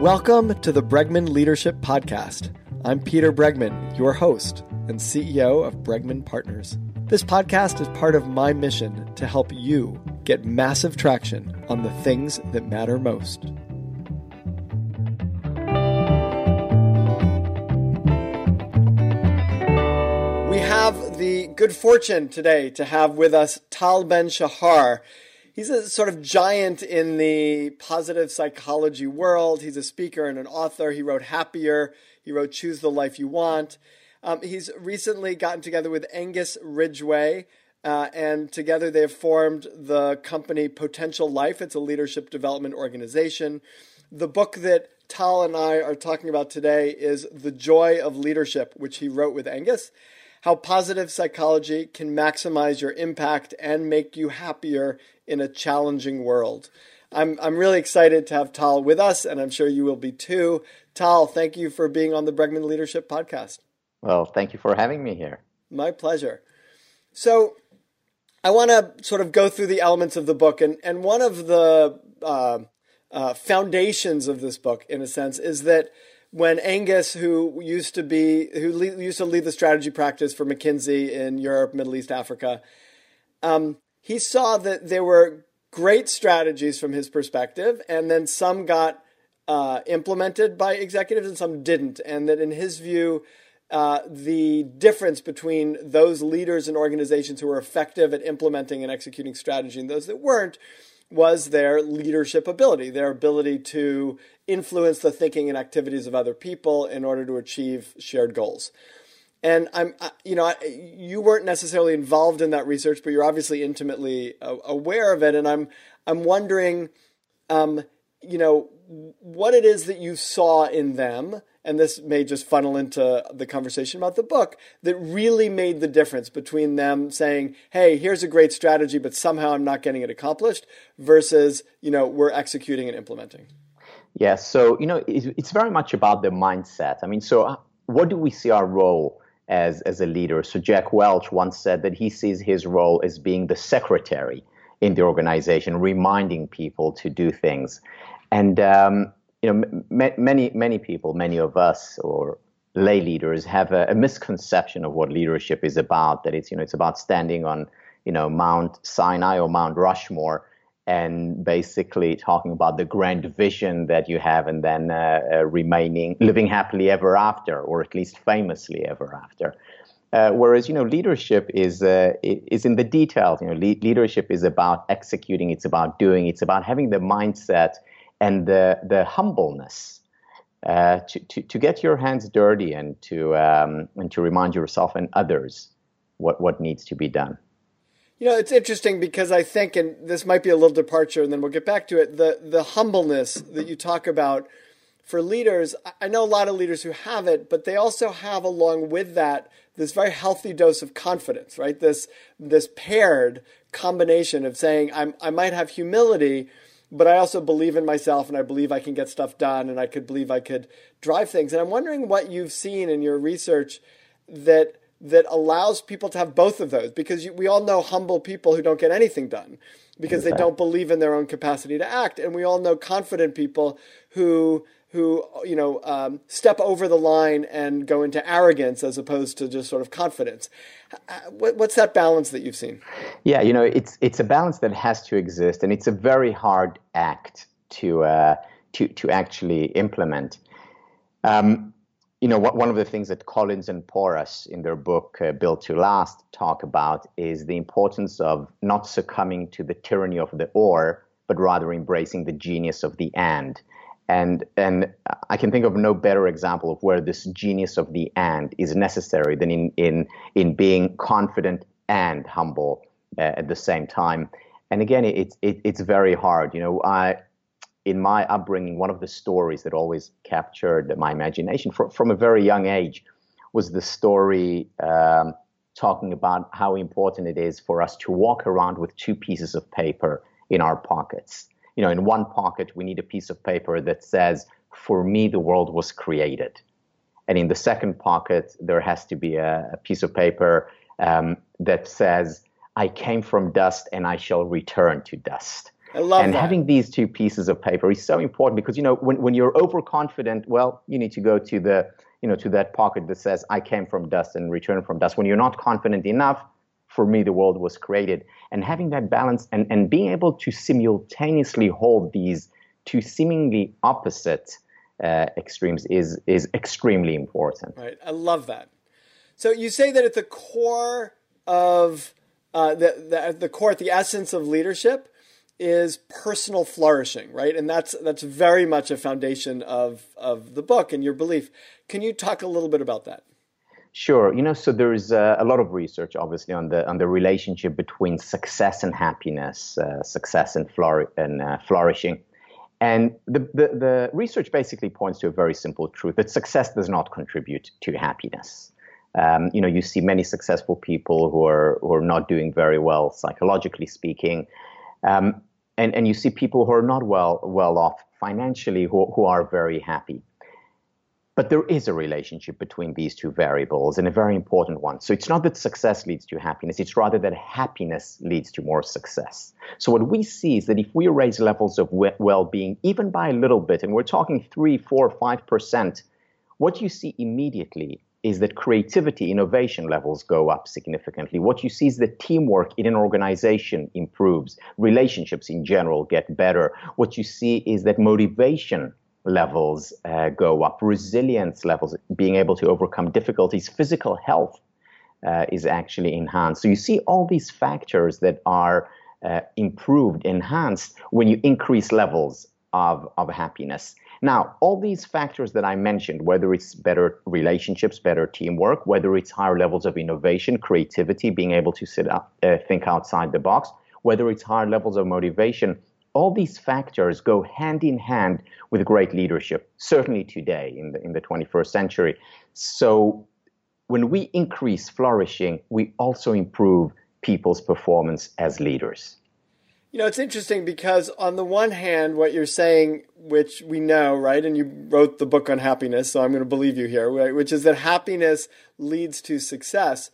Welcome to the Bregman Leadership Podcast. I'm Peter Bregman, your host and CEO of Bregman Partners. This podcast is part of my mission to help you get massive traction on the things that matter most. We have the good fortune today to have with us Tal Ben Shahar he's a sort of giant in the positive psychology world. He's a speaker and an author. He wrote Happier. He wrote Choose the Life You Want. Um, he's recently gotten together with Angus Ridgway, uh, and together they have formed the company Potential Life. It's a leadership development organization. The book that Tal and I are talking about today is The Joy of Leadership, which he wrote with Angus. How positive psychology can maximize your impact and make you happier in a challenging world. I'm, I'm really excited to have Tal with us, and I'm sure you will be too. Tal, thank you for being on the Bregman Leadership Podcast. Well, thank you for having me here. My pleasure. So, I want to sort of go through the elements of the book, and, and one of the uh, uh, foundations of this book, in a sense, is that when Angus, who used to be who le- used to lead the strategy practice for McKinsey in Europe, Middle East, Africa, um, he saw that there were great strategies from his perspective, and then some got uh, implemented by executives and some didn't. And that in his view, uh, the difference between those leaders and organizations who were effective at implementing and executing strategy and those that weren't was their leadership ability, their ability to influence the thinking and activities of other people in order to achieve shared goals. And I'm, you know, you weren't necessarily involved in that research, but you're obviously intimately aware of it. And I'm, I'm wondering, um, you know, what it is that you saw in them, and this may just funnel into the conversation about the book, that really made the difference between them saying, hey, here's a great strategy, but somehow I'm not getting it accomplished, versus, you know, we're executing and implementing. Yeah, so, you know, it's very much about the mindset. I mean, so uh, what do we see our role? as, as a leader. So Jack Welch once said that he sees his role as being the secretary in the organization, reminding people to do things. And um, you know, m- many many people, many of us or lay leaders have a, a, misconception of what leadership is about. That it's you know it's about standing on you know Mount Sinai or Mount Rushmore and basically talking about the grand vision that you have and then uh, uh, remaining living happily ever after or at least famously ever after. Uh, whereas you know leadership is uh, is in the details. You know le- leadership is about executing it's about doing it's about having the mindset and the the humbleness uh, to, to, to get your hands dirty and to um, and to remind yourself and others what what needs to be done you know, it's interesting because I think, and this might be a little departure, and then we'll get back to it. The the humbleness that you talk about for leaders, I know a lot of leaders who have it, but they also have along with that this very healthy dose of confidence, right? This this paired combination of saying I'm I might have humility, but I also believe in myself and I believe I can get stuff done and I could believe I could drive things. And I'm wondering what you've seen in your research that that allows people to have both of those because you, we all know humble people who don't get anything done because they don't believe in their own capacity to act. And we all know confident people who who you know um, step over the line and go into arrogance as opposed to just sort of confidence. What's that balance that you've seen? Yeah you know it's it's a balance that has to exist and it's a very hard act to uh, to to actually implement. Um, you know, one of the things that Collins and Porras in their book uh, Built to Last talk about is the importance of not succumbing to the tyranny of the or, but rather embracing the genius of the and. And and I can think of no better example of where this genius of the and is necessary than in in in being confident and humble uh, at the same time. And again, it's it, it's very hard. You know, I in my upbringing, one of the stories that always captured my imagination from, from a very young age was the story um, talking about how important it is for us to walk around with two pieces of paper in our pockets. You know, in one pocket, we need a piece of paper that says, For me, the world was created. And in the second pocket, there has to be a, a piece of paper um, that says, I came from dust and I shall return to dust. I love and that. having these two pieces of paper is so important because you know when, when you're overconfident, well, you need to go to the you know to that pocket that says I came from dust and return from dust. When you're not confident enough, for me the world was created. And having that balance and, and being able to simultaneously hold these two seemingly opposite uh, extremes is is extremely important. Right. I love that. So you say that at the core of uh, the, the the core, at the essence of leadership, is personal flourishing, right? And that's that's very much a foundation of of the book and your belief. Can you talk a little bit about that? Sure. You know, so there is uh, a lot of research, obviously, on the on the relationship between success and happiness, uh, success and, flour- and uh, flourishing. And the, the, the research basically points to a very simple truth that success does not contribute to happiness. Um, you know, you see many successful people who are who are not doing very well psychologically speaking, um, and and you see people who are not well well off financially who who are very happy. But there is a relationship between these two variables and a very important one. So it's not that success leads to happiness, it's rather that happiness leads to more success. So what we see is that if we raise levels of well being, even by a little bit, and we're talking three, four, five percent, what you see immediately is that creativity, innovation levels go up significantly. What you see is that teamwork in an organization improves, relationships in general get better. What you see is that motivation levels uh, go up, resilience levels, being able to overcome difficulties, physical health uh, is actually enhanced. So you see all these factors that are uh, improved, enhanced when you increase levels of, of happiness. Now, all these factors that I mentioned, whether it's better relationships, better teamwork, whether it's higher levels of innovation, creativity, being able to sit up, uh, think outside the box, whether it's higher levels of motivation, all these factors go hand in hand with great leadership, certainly today in the, in the 21st century. So when we increase flourishing, we also improve people's performance as leaders. You know, it's interesting because on the one hand, what you're saying, which we know, right, and you wrote the book on happiness, so I'm going to believe you here, right, which is that happiness leads to success.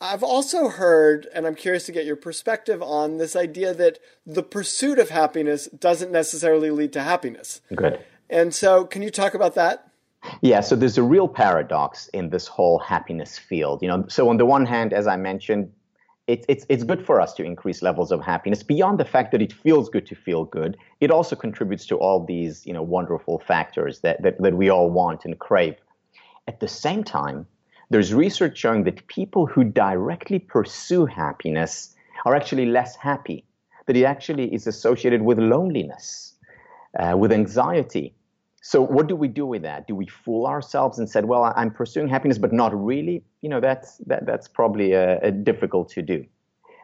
I've also heard, and I'm curious to get your perspective on this idea that the pursuit of happiness doesn't necessarily lead to happiness. Good. And so, can you talk about that? Yeah, so there's a real paradox in this whole happiness field. You know, so on the one hand, as I mentioned, it's it's it's good for us to increase levels of happiness. Beyond the fact that it feels good to feel good, it also contributes to all these you know wonderful factors that that, that we all want and crave. At the same time, there's research showing that people who directly pursue happiness are actually less happy, that it actually is associated with loneliness, uh, with anxiety. So, what do we do with that? Do we fool ourselves and said, "Well, I'm pursuing happiness, but not really"? You know, that's that, that's probably uh, difficult to do.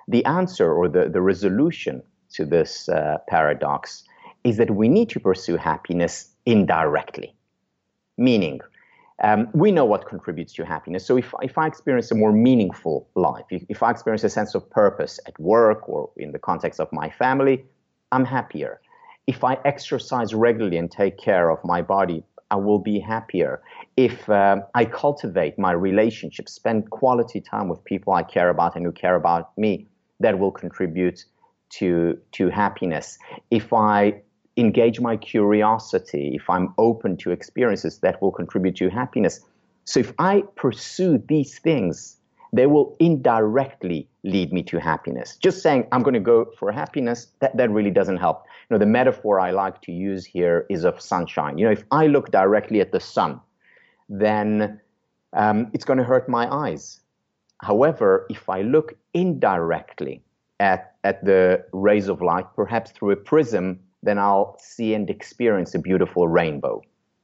The answer or the the resolution to this uh, paradox is that we need to pursue happiness indirectly, meaning um, we know what contributes to happiness. So if, if I experience a more meaningful life, if, if I experience a sense of purpose at work or in the context of my family, I'm happier. If I exercise regularly and take care of my body, I will be happier. If um, I cultivate my relationships, spend quality time with people I care about and who care about me, that will contribute to to happiness. If I engage my curiosity, if I'm open to experiences that will contribute to happiness. So if I pursue these things, they will indirectly lead me to happiness. Just saying I'm going to go for happiness, that, that really doesn't help. You know, the metaphor I like to use here is of sunshine. You know, if I look directly at the sun, then um, it's going to hurt my eyes. However, if I look indirectly at, at the rays of light, perhaps through a prism then I'll see and experience a beautiful rainbow.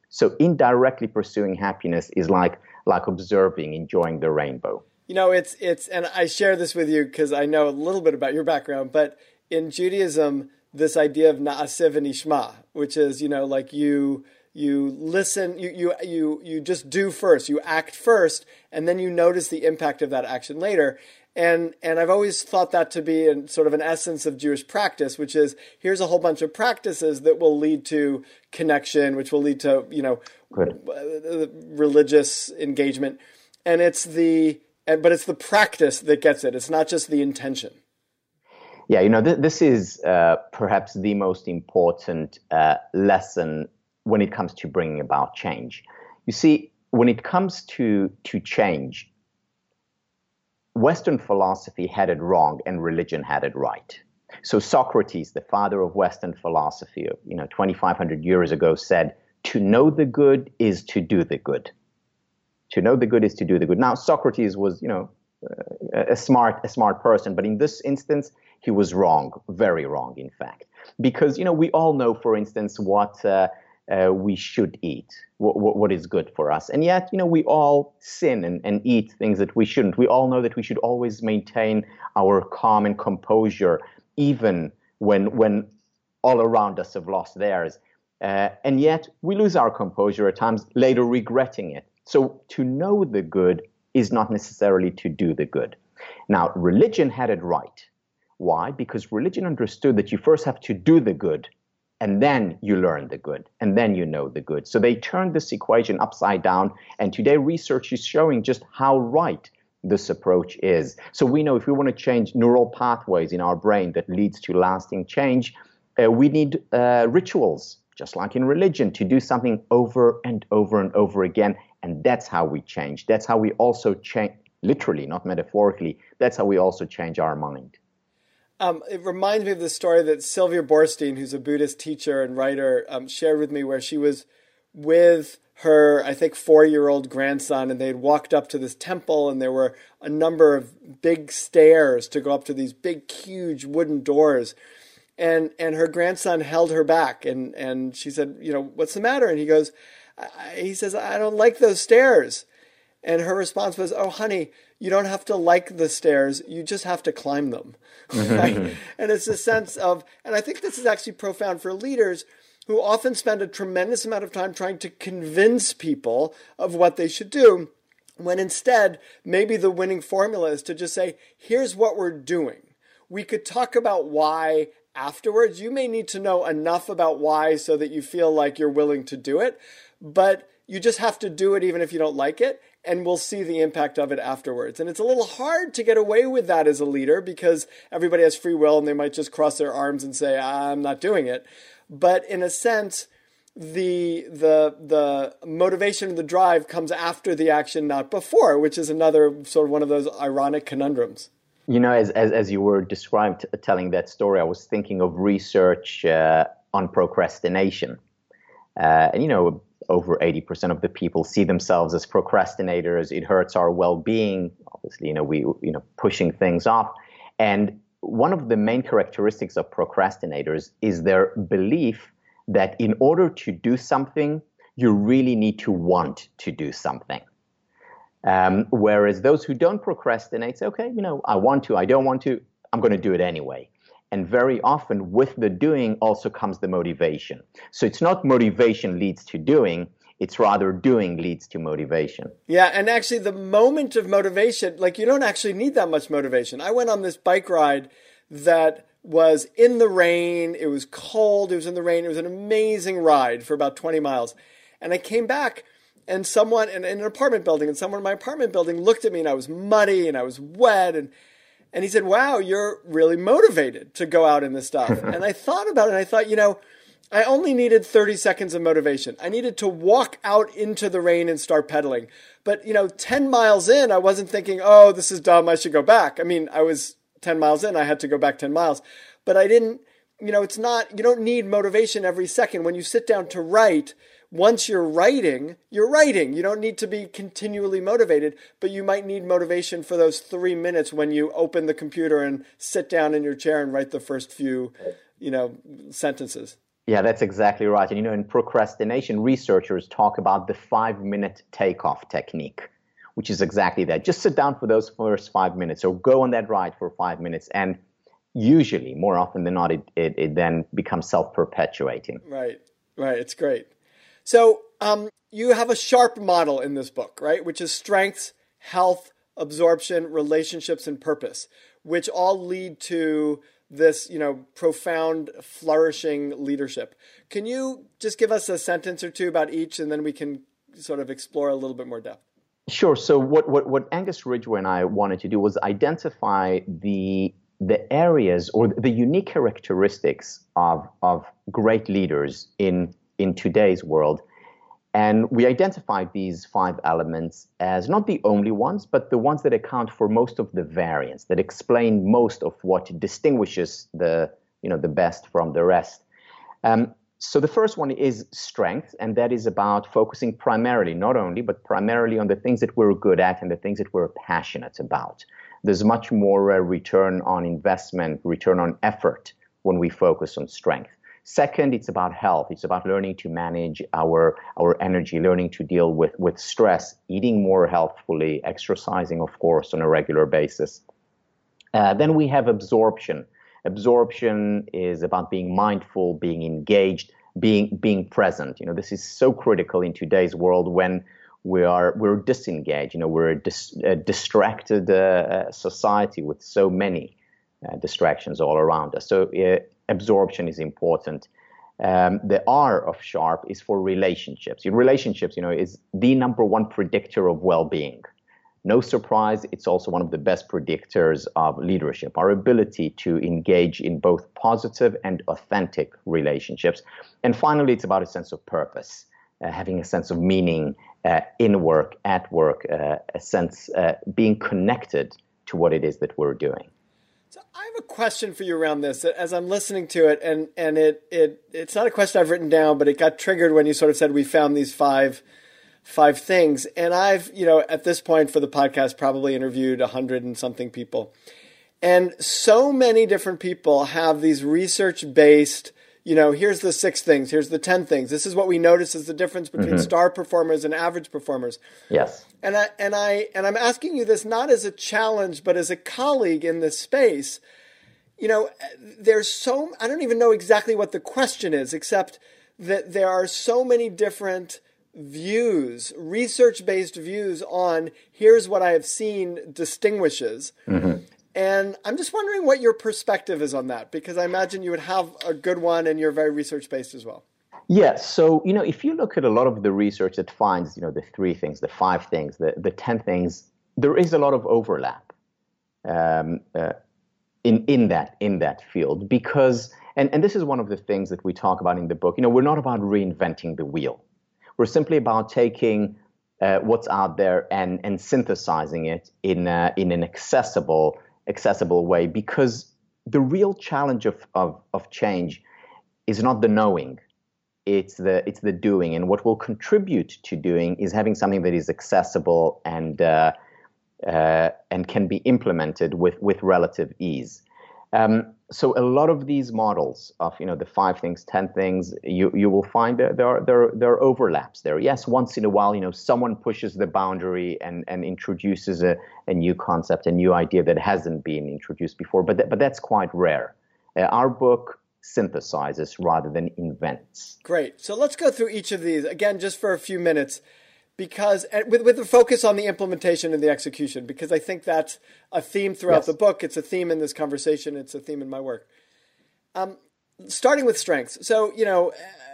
So indirectly pursuing happiness is like like observing, enjoying the rainbow. You know, it's it's and I share this with you because I know a little bit about your background, but in Judaism, this idea of na'aseh v'nishma, which is, you know, like you you listen, you you you you just do first, you act first, and then you notice the impact of that action later and and I've always thought that to be an, sort of an essence of Jewish practice, which is here's a whole bunch of practices that will lead to connection, which will lead to you know Good. Uh, religious engagement, and it's the but it's the practice that gets it. It's not just the intention. Yeah, you know, th- this is uh, perhaps the most important uh, lesson when it comes to bringing about change. You see, when it comes to to change, Western philosophy had it wrong and religion had it right. So Socrates, the father of Western philosophy, you know, 2,500 years ago, said, "To know the good is to do the good." To know the good is to do the good. Now, Socrates was, you know, a smart, a smart person, but in this instance, he was wrong, very wrong, in fact, because you know we all know, for instance, what uh, uh, we should eat, what, what is good for us, and yet you know we all sin and, and eat things that we shouldn't. We all know that we should always maintain our calm and composure, even when when all around us have lost theirs, uh, and yet we lose our composure at times, later regretting it. So to know the good is not necessarily to do the good. Now, religion had it right. Why? Because religion understood that you first have to do the good, and then you learn the good, and then you know the good. So they turned this equation upside down, and today research is showing just how right this approach is. So we know if we want to change neural pathways in our brain that leads to lasting change, uh, we need uh, rituals, just like in religion, to do something over and over and over again. And that's how we change. That's how we also change, literally, not metaphorically, that's how we also change our mind. Um, it reminds me of the story that Sylvia Boorstein, who's a Buddhist teacher and writer, um, shared with me, where she was with her, I think, four year old grandson, and they had walked up to this temple, and there were a number of big stairs to go up to these big, huge wooden doors. And, and her grandson held her back, and, and she said, You know, what's the matter? And he goes, He says, I don't like those stairs. And her response was, Oh, honey, you don't have to like the stairs, you just have to climb them. Right? and it's a sense of, and I think this is actually profound for leaders who often spend a tremendous amount of time trying to convince people of what they should do, when instead, maybe the winning formula is to just say, here's what we're doing. We could talk about why afterwards. You may need to know enough about why so that you feel like you're willing to do it, but you just have to do it even if you don't like it and we'll see the impact of it afterwards. And it's a little hard to get away with that as a leader because everybody has free will and they might just cross their arms and say, I'm not doing it. But in a sense, the the the motivation and the drive comes after the action, not before, which is another sort of one of those ironic conundrums. You know, as as, as you were described telling that story, I was thinking of research uh, on procrastination, uh, and you know, over 80% of the people see themselves as procrastinators. It hurts our well-being. Obviously, you know, we, you know, pushing things off. And one of the main characteristics of procrastinators is their belief that in order to do something, you really need to want to do something. Um, whereas those who don't procrastinate say, okay, you know, I want to, I don't want to, I'm going to do it anyway. And very often with the doing also comes the motivation. So it's not motivation leads to doing, it's rather doing leads to motivation. Yeah, and actually the moment of motivation, like you don't actually need that much motivation. I went on this bike ride that was in the rain, it was cold, it was in the rain, it was an amazing ride for about 20 miles. And I came back and someone in, in an apartment building and someone in my apartment building looked at me and I was muddy and I was wet and and he said, Wow, you're really motivated to go out in this stuff. and I thought about it and I thought, you know, I only needed 30 seconds of motivation. I needed to walk out into the rain and start pedaling. But, you know, 10 miles in, I wasn't thinking, oh, this is dumb. I should go back. I mean, I was 10 miles in. I had to go back 10 miles. But I didn't, you know, it's not, you don't need motivation every second. When you sit down to write, once you're writing, you're writing. You don't need to be continually motivated, but you might need motivation for those three minutes when you open the computer and sit down in your chair and write the first few, you know, sentences. Yeah, that's exactly right. And you know, in procrastination, researchers talk about the five minute takeoff technique, which is exactly that. Just sit down for those first five minutes or go on that ride for five minutes. And usually, more often than not, it, it, it then becomes self perpetuating. Right, right. It's great. So um, you have a sharp model in this book, right? Which is strengths, health, absorption, relationships, and purpose, which all lead to this, you know, profound, flourishing leadership. Can you just give us a sentence or two about each, and then we can sort of explore a little bit more depth? Sure. So what, what, what Angus Ridgway and I wanted to do was identify the the areas or the unique characteristics of, of great leaders in, in today's world. And we identified these five elements as not the only ones, but the ones that account for most of the variance, that explain most of what distinguishes the, you know, the best from the rest. Um, so the first one is strength, and that is about focusing primarily, not only, but primarily on the things that we're good at and the things that we're passionate about. There's much more uh, return on investment, return on effort when we focus on strength. Second, it's about health. It's about learning to manage our our energy, learning to deal with with stress, eating more healthfully, exercising, of course, on a regular basis. Uh, then we have absorption absorption is about being mindful, being engaged, being being present. You know, this is so critical in today's world when we are we're disengaged. You know, we're a, dis, a distracted uh, uh, society with so many uh, distractions all around us. So uh, absorption is important. Um, the R of sharp is for relationships. Relationships, you know, is the number one predictor of well-being. No surprise, it's also one of the best predictors of leadership, our ability to engage in both positive and authentic relationships. And finally, it's about a sense of purpose, uh, having a sense of meaning uh, in work, at work, uh, a sense uh, being connected to what it is that we're doing. So I have a question for you around this as I'm listening to it, and and it it it's not a question I've written down, but it got triggered when you sort of said we found these five five things. And I've, you know, at this point for the podcast, probably interviewed a hundred and something people. And so many different people have these research based, you know, here's the six things, here's the 10 things. This is what we notice is the difference between mm-hmm. star performers and average performers. Yes. And I and I and I'm asking you this not as a challenge, but as a colleague in this space. You know, there's so I don't even know exactly what the question is, except that there are so many different views, research based views on here's what I have seen distinguishes. Mm-hmm. And I'm just wondering what your perspective is on that, because I imagine you would have a good one and you're very research based as well. Yes. So, you know, if you look at a lot of the research that finds, you know, the three things, the five things, the, the 10 things, there is a lot of overlap um, uh, in, in, that, in that field because, and, and this is one of the things that we talk about in the book, you know, we're not about reinventing the wheel. We're simply about taking uh, what's out there and and synthesizing it in uh, in an accessible accessible way because the real challenge of, of of change is not the knowing it's the it's the doing and what will contribute to doing is having something that is accessible and uh, uh, and can be implemented with with relative ease um, so a lot of these models of you know the five things, ten things, you you will find there are there there are overlaps there. Yes, once in a while, you know, someone pushes the boundary and and introduces a, a new concept, a new idea that hasn't been introduced before, but th- but that's quite rare. Uh, our book synthesizes rather than invents. Great. So let's go through each of these again, just for a few minutes because with with the focus on the implementation and the execution because I think that's a theme throughout yes. the book. It's a theme in this conversation. It's a theme in my work. Um, starting with strengths. So you know,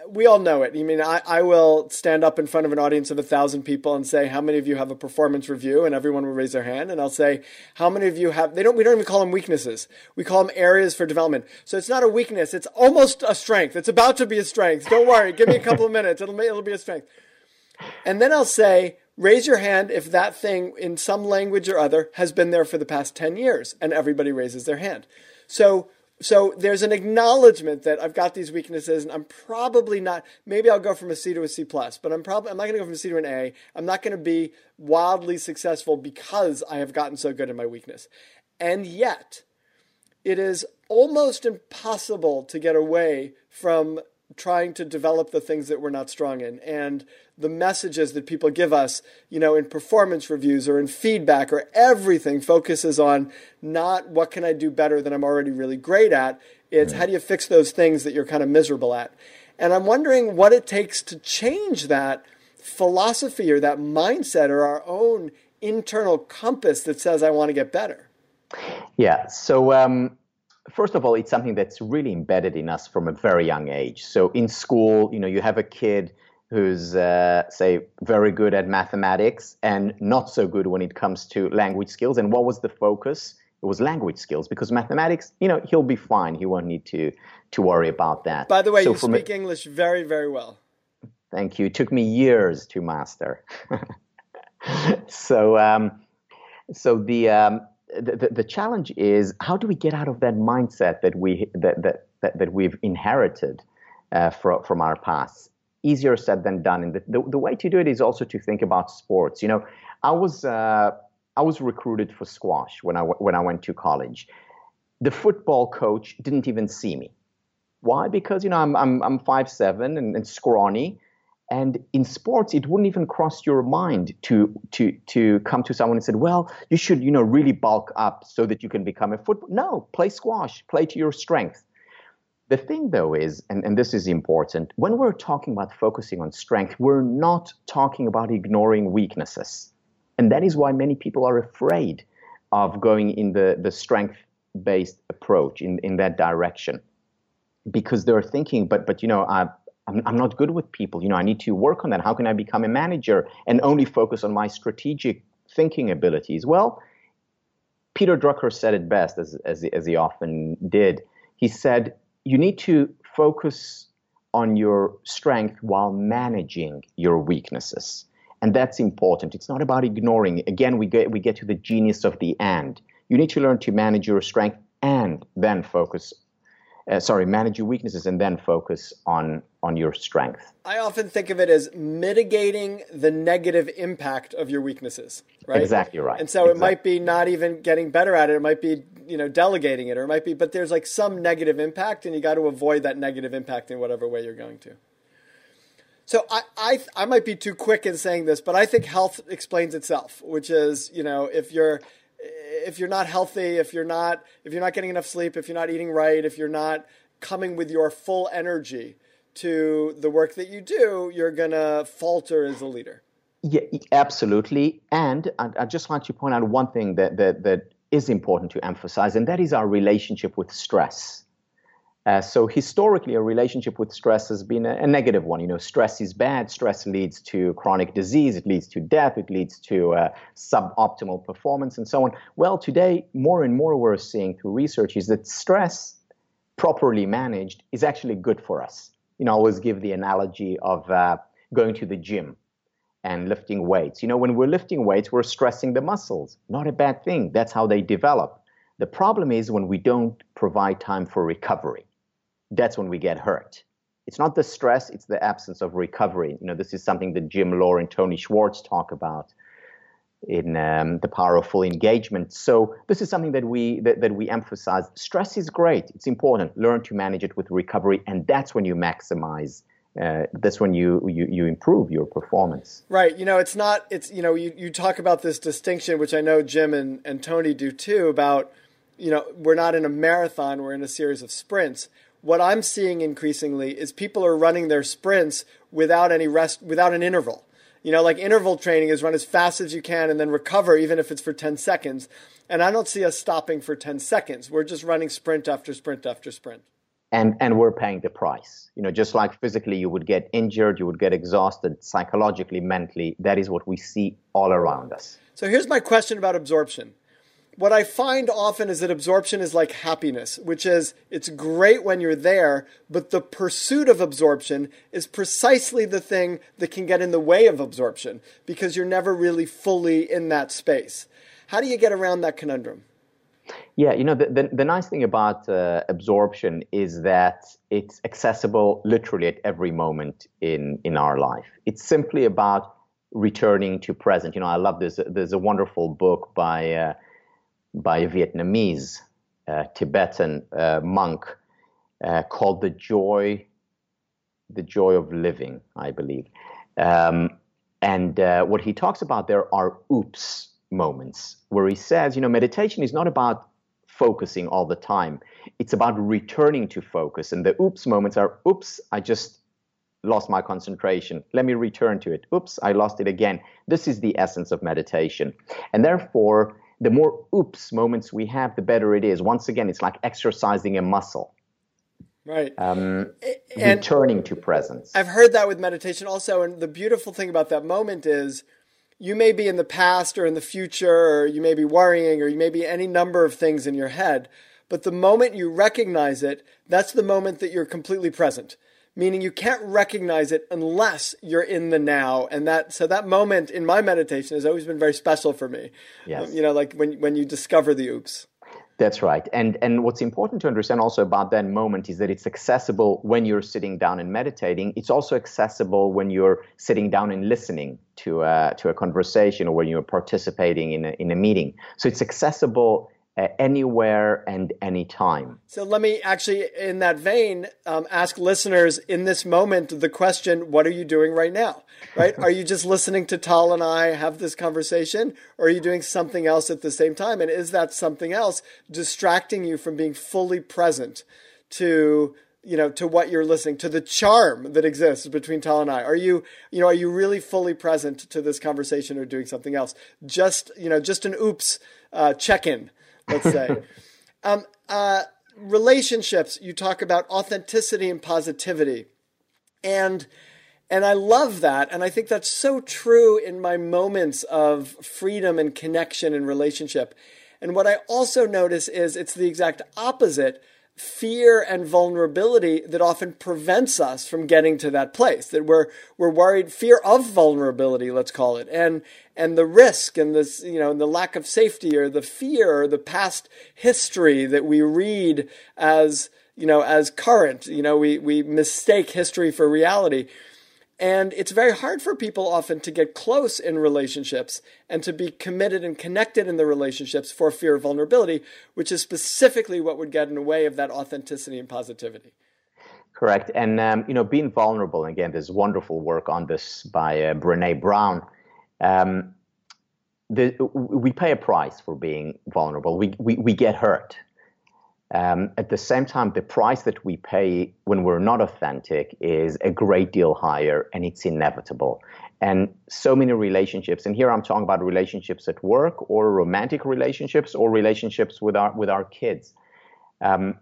we all know it. I mean, I, I will stand up in front of an audience of a thousand people and say, "How many of you have a performance review?" And everyone will raise their hand, and I'll say, "How many of you have?" They don't. We don't even call them weaknesses. We call them areas for development. So it's not a weakness. It's almost a strength. It's about to be a strength. Don't worry. Give me a couple of minutes. It'll it'll be a strength. And then I'll say, raise your hand if that thing in some language or other has been there for the past 10 years. And everybody raises their hand. So, so there's an acknowledgement that I've got these weaknesses and I'm probably not, maybe I'll go from a C to a C plus, but I'm probably, I'm not going to go from a C to an A. I'm not going to be wildly successful because I have gotten so good in my weakness. And yet, it is almost impossible to get away from trying to develop the things that we're not strong in. And the messages that people give us you know in performance reviews or in feedback or everything focuses on not what can i do better than i'm already really great at. It's how do you fix those things that you're kind of miserable at? And i'm wondering what it takes to change that philosophy or that mindset or our own internal compass that says i want to get better. Yeah. So um first of all, it's something that's really embedded in us from a very young age. So in school, you know, you have a kid who's, uh, say, very good at mathematics and not so good when it comes to language skills. And what was the focus? It was language skills because mathematics, you know, he'll be fine. He won't need to to worry about that. By the way, so you speak a, English very, very well. Thank you. It took me years to master. so, um, so the, um, the, the challenge is how do we get out of that mindset that we that that that, that we've inherited uh, from from our past? Easier said than done. And the, the, the way to do it is also to think about sports. You know, I was. Uh, I was recruited for squash when I when I went to college. The football coach didn't even see me. Why? Because you know I'm I'm I'm five seven and, and scrawny, and in sports it wouldn't even cross your mind to to to come to someone and said, well, you should you know really bulk up so that you can become a football. No, play squash, play to your strength. The thing though is, and, and this is important, when we're talking about focusing on strength, we're not talking about ignoring weaknesses and that is why many people are afraid of going in the, the strength based approach in, in that direction because they're thinking, but, but you know, I'm, I'm not good with people. You know, I need to work on that. How can I become a manager and only focus on my strategic thinking abilities? Well, Peter Drucker said it best, as, as, as he often did. He said, you need to focus on your strength while managing your weaknesses. And that's important. It's not about ignoring. Again, we get, we get to the genius of the and. You need to learn to manage your strength and then focus uh, sorry, manage your weaknesses and then focus on on your strength. I often think of it as mitigating the negative impact of your weaknesses, right? Exactly right. And so exactly. it might be not even getting better at it. It might be, you know, delegating it or it might be but there's like some negative impact and you got to avoid that negative impact in whatever way you're going to. So I, I, I might be too quick in saying this, but I think health explains itself, which is, you know, if you're, if you're not healthy, if you're not, if you're not getting enough sleep, if you're not eating right, if you're not coming with your full energy to the work that you do, you're gonna falter as a leader. Yeah, absolutely. And I, I just want to point out one thing that, that, that is important to emphasize, and that is our relationship with stress uh, so historically, a relationship with stress has been a, a, negative one. You know, stress is bad. Stress leads to chronic disease. It leads to death. It leads to uh, suboptimal performance, and so on. Well, today, more and more we're seeing through research is that stress, properly managed, is actually good for us. You know, I always give the analogy of uh, going to the gym and lifting weights. You know, when we're lifting weights, we're stressing the muscles. Not a bad thing. That's how they develop. The problem is when we don't provide time for recovery that's when we get hurt. It's not the stress, it's the absence of recovery. You know, this is something that Jim Loehr and Tony Schwartz talk about in um, the power of full engagement. So this is something that we that, that we emphasize. Stress is great; it's important. Learn to manage it with recovery, and that's when you maximize. Uh, that's when you, you you improve your performance. Right. You know, it's not. It's you know, you, you talk about this distinction, which I know Jim and, and Tony do too. About you know, we're not in a marathon; we're in a series of sprints what I'm seeing increasingly is people are running their sprints without any rest, without an interval. You know, like interval training is run as fast as you can and then recover, even if it's for 10 seconds. And I don't see us stopping for 10 seconds. We're just running sprint after sprint after sprint. And, and we're paying the price. You know, just like physically you would get injured, you would get exhausted, psychologically, mentally. That is what we see all around us. So here's my question about absorption what I find often is that absorption is like happiness, which is it's great when you're there, but the pursuit of absorption is precisely the thing that can get in the way of absorption because you're never really fully in that space. How do you get around that conundrum? Yeah, you know, the, the, the nice thing about uh, absorption is that it's accessible literally at every moment in, in our life. It's simply about returning to present. You know, I love this. There's a wonderful book by uh, by a Vietnamese uh, Tibetan uh, monk uh, called the joy, the joy of living, I believe. Um, and uh, what he talks about there are oops moments where he says, you know, meditation is not about focusing all the time. It's about returning to focus. And the oops moments are, oops, I just lost my concentration. Let me return to it. Oops, I lost it again. This is the essence of meditation. And therefore, the more oops moments we have, the better it is. Once again, it's like exercising a muscle. Right. Um, and returning to presence. I've heard that with meditation also. And the beautiful thing about that moment is you may be in the past or in the future, or you may be worrying, or you may be any number of things in your head. But the moment you recognize it, that's the moment that you're completely present. Meaning you can't recognize it unless you're in the now. And that, so that moment in my meditation has always been very special for me. Yes. Um, you know, like when, when you discover the oops. That's right. And and what's important to understand also about that moment is that it's accessible when you're sitting down and meditating. It's also accessible when you're sitting down and listening to a, to a conversation or when you're participating in a, in a meeting. So it's accessible uh, anywhere and anytime. So let me actually, in that vein, um, ask listeners in this moment the question: What are you doing right now? Right? are you just listening to Tal and I have this conversation, or are you doing something else at the same time? And is that something else distracting you from being fully present to you know to what you're listening to the charm that exists between Tal and I are you you know are you really fully present to this conversation or doing something else just you know just an oops uh, check in let's say. um, uh, relationships, you talk about authenticity and positivity. And and I love that. And I think that's so true in my moments of freedom and connection and relationship. And what I also notice is it's the exact opposite fear and vulnerability that often prevents us from getting to that place that we're we're worried fear of vulnerability let's call it and and the risk and this you know and the lack of safety or the fear or the past history that we read as you know as current. You know we we mistake history for reality and it's very hard for people often to get close in relationships and to be committed and connected in the relationships for fear of vulnerability, which is specifically what would get in the way of that authenticity and positivity. Correct. And, um, you know, being vulnerable, again, there's wonderful work on this by uh, Brene Brown. Um, the, we pay a price for being vulnerable. We, we, we get hurt. Um, at the same time, the price that we pay when we're not authentic is a great deal higher and it's inevitable. And so many relationships, and here I'm talking about relationships at work or romantic relationships or relationships with our, with our kids. Um,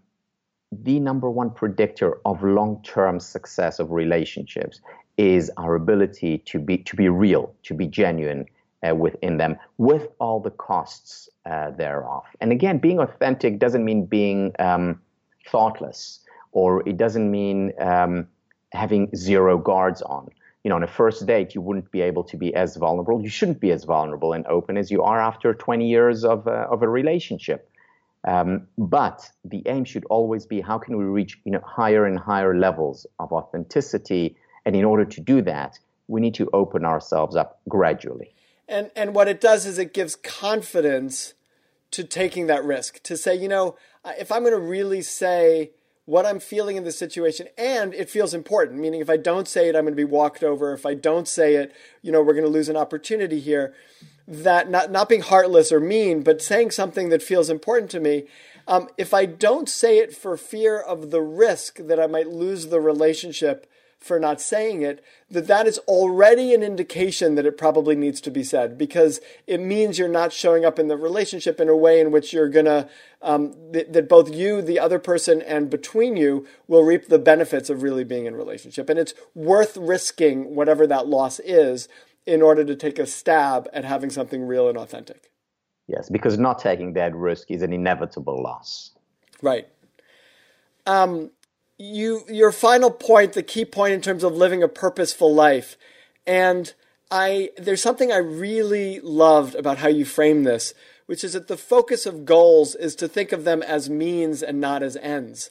the number one predictor of long-term success of relationships is our ability to be, to be real, to be genuine, uh, within them with all the costs uh, thereof. And again, being authentic doesn't mean being um, thoughtless or it doesn't mean um, having zero guards on. You know, on a first date, you wouldn't be able to be as vulnerable. You shouldn't be as vulnerable and open as you are after 20 years of, uh, of a relationship. Um, but the aim should always be how can we reach you know higher and higher levels of authenticity, and in order to do that, we need to open ourselves up gradually. And and what it does is it gives confidence to taking that risk to say, you know, if I'm going to really say what I'm feeling in this situation and it feels important, meaning if I don't say it, I'm going to be walked over. If I don't say it, you know, we're going to lose an opportunity here. That not not being heartless or mean, but saying something that feels important to me. Um, if I don't say it for fear of the risk that I might lose the relationship for not saying it, that that is already an indication that it probably needs to be said because it means you're not showing up in the relationship in a way in which you're gonna um, th- that both you, the other person, and between you will reap the benefits of really being in relationship, and it's worth risking whatever that loss is in order to take a stab at having something real and authentic. Yes, because not taking that risk is an inevitable loss. Right. Um, you your final point, the key point in terms of living a purposeful life, and I there's something I really loved about how you frame this, which is that the focus of goals is to think of them as means and not as ends,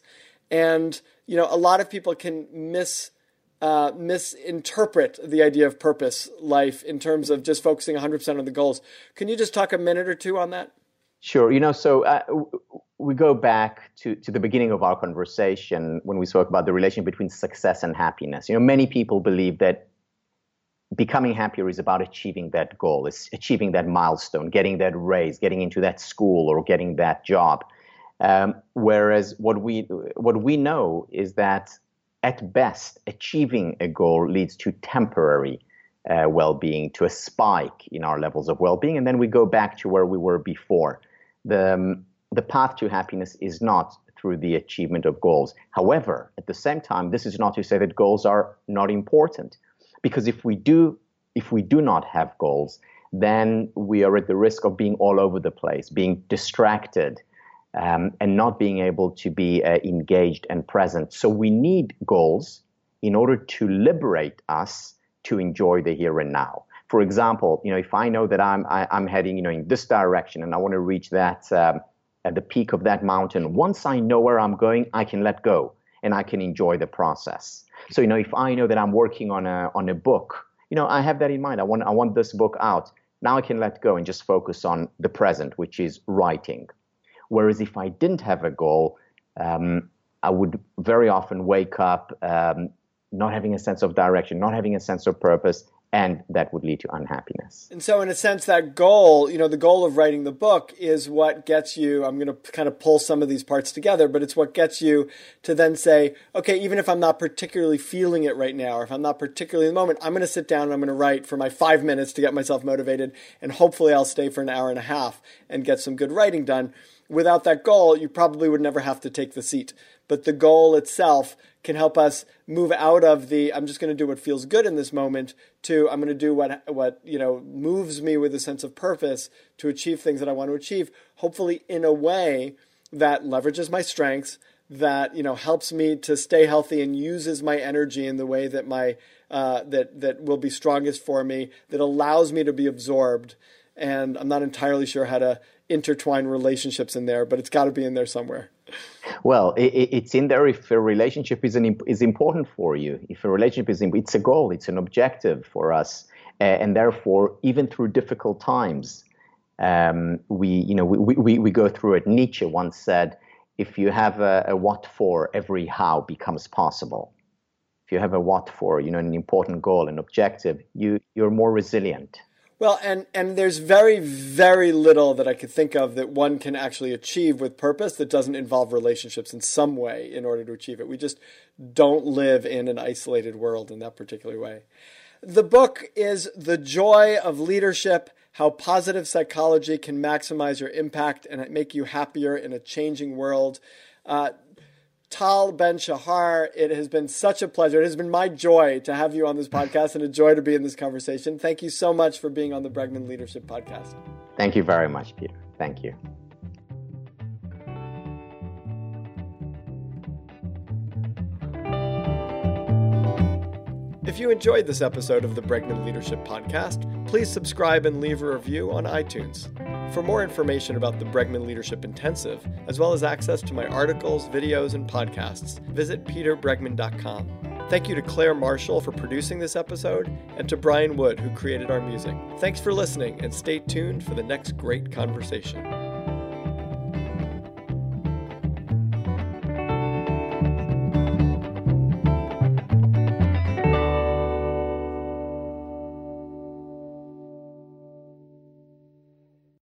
and you know a lot of people can miss. Uh, misinterpret the idea of purpose life in terms of just focusing 100% on the goals. Can you just talk a minute or two on that? Sure. You know, so uh, we go back to, to the beginning of our conversation when we spoke about the relation between success and happiness. You know, many people believe that becoming happier is about achieving that goal, is achieving that milestone, getting that raise, getting into that school, or getting that job. Um, whereas what we what we know is that at best, achieving a goal leads to temporary uh, well-being, to a spike in our levels of well-being, and then we go back to where we were before the, um, the path to happiness is not through the achievement of goals. However, at the same time, this is not to say that goals are not important, because if we do if we do not have goals, then we are at the risk of being all over the place, being distracted, um, and not being able to be uh, engaged and present. So we need goals in order to liberate us to enjoy the here and now. For example, you know, if I know that I'm I, am i am heading, you know, in this direction and I want to reach that um, at the peak of that mountain, once I know where I'm going, I can let go and I can enjoy the process. So, you know, if I know that I'm working on a on a book, you know, I have that in mind. I want I want this book out. Now I can let go and just focus on the present, which is writing. Whereas if I didn't have a goal, um, I would very often wake up um, not having a sense of direction, not having a sense of purpose, and that would lead to unhappiness. And so, in a sense, that goal, you know, the goal of writing the book is what gets you. I'm going to kind of pull some of these parts together, but it's what gets you to then say, okay, even if I'm not particularly feeling it right now, or if I'm not particularly in the moment, I'm going to sit down and I'm going to write for my five minutes to get myself motivated, and hopefully I'll stay for an hour and a half and get some good writing done. Without that goal, you probably would never have to take the seat. But the goal itself can help us move out of the I'm just going to do what feels good in this moment to I'm going to do what what you know moves me with a sense of purpose to achieve things that I want to achieve hopefully in a way that leverages my strengths that you know helps me to stay healthy and uses my energy in the way that my uh, that that will be strongest for me that allows me to be absorbed. And I'm not entirely sure how to intertwine relationships in there but it's got to be in there somewhere well, it, it's in there if a relationship is an, is important for you. If a relationship is, it's a goal, it's an objective for us, uh, and therefore, even through difficult times, um, we you know we, we, we go through it. Nietzsche once said, "If you have a, a what for, every how becomes possible." If you have a what for, you know, an important goal, an objective, you you're more resilient. Well, and and there's very very little that I could think of that one can actually achieve with purpose that doesn't involve relationships in some way in order to achieve it. We just don't live in an isolated world in that particular way. The book is The Joy of Leadership: How Positive Psychology Can Maximize Your Impact and Make You Happier in a Changing World. Uh, Tal Ben Shahar, it has been such a pleasure. It has been my joy to have you on this podcast and a joy to be in this conversation. Thank you so much for being on the Bregman Leadership Podcast. Thank you very much, Peter. Thank you. If you enjoyed this episode of the Bregman Leadership Podcast, please subscribe and leave a review on iTunes. For more information about the Bregman Leadership Intensive, as well as access to my articles, videos, and podcasts, visit peterbregman.com. Thank you to Claire Marshall for producing this episode and to Brian Wood, who created our music. Thanks for listening and stay tuned for the next great conversation.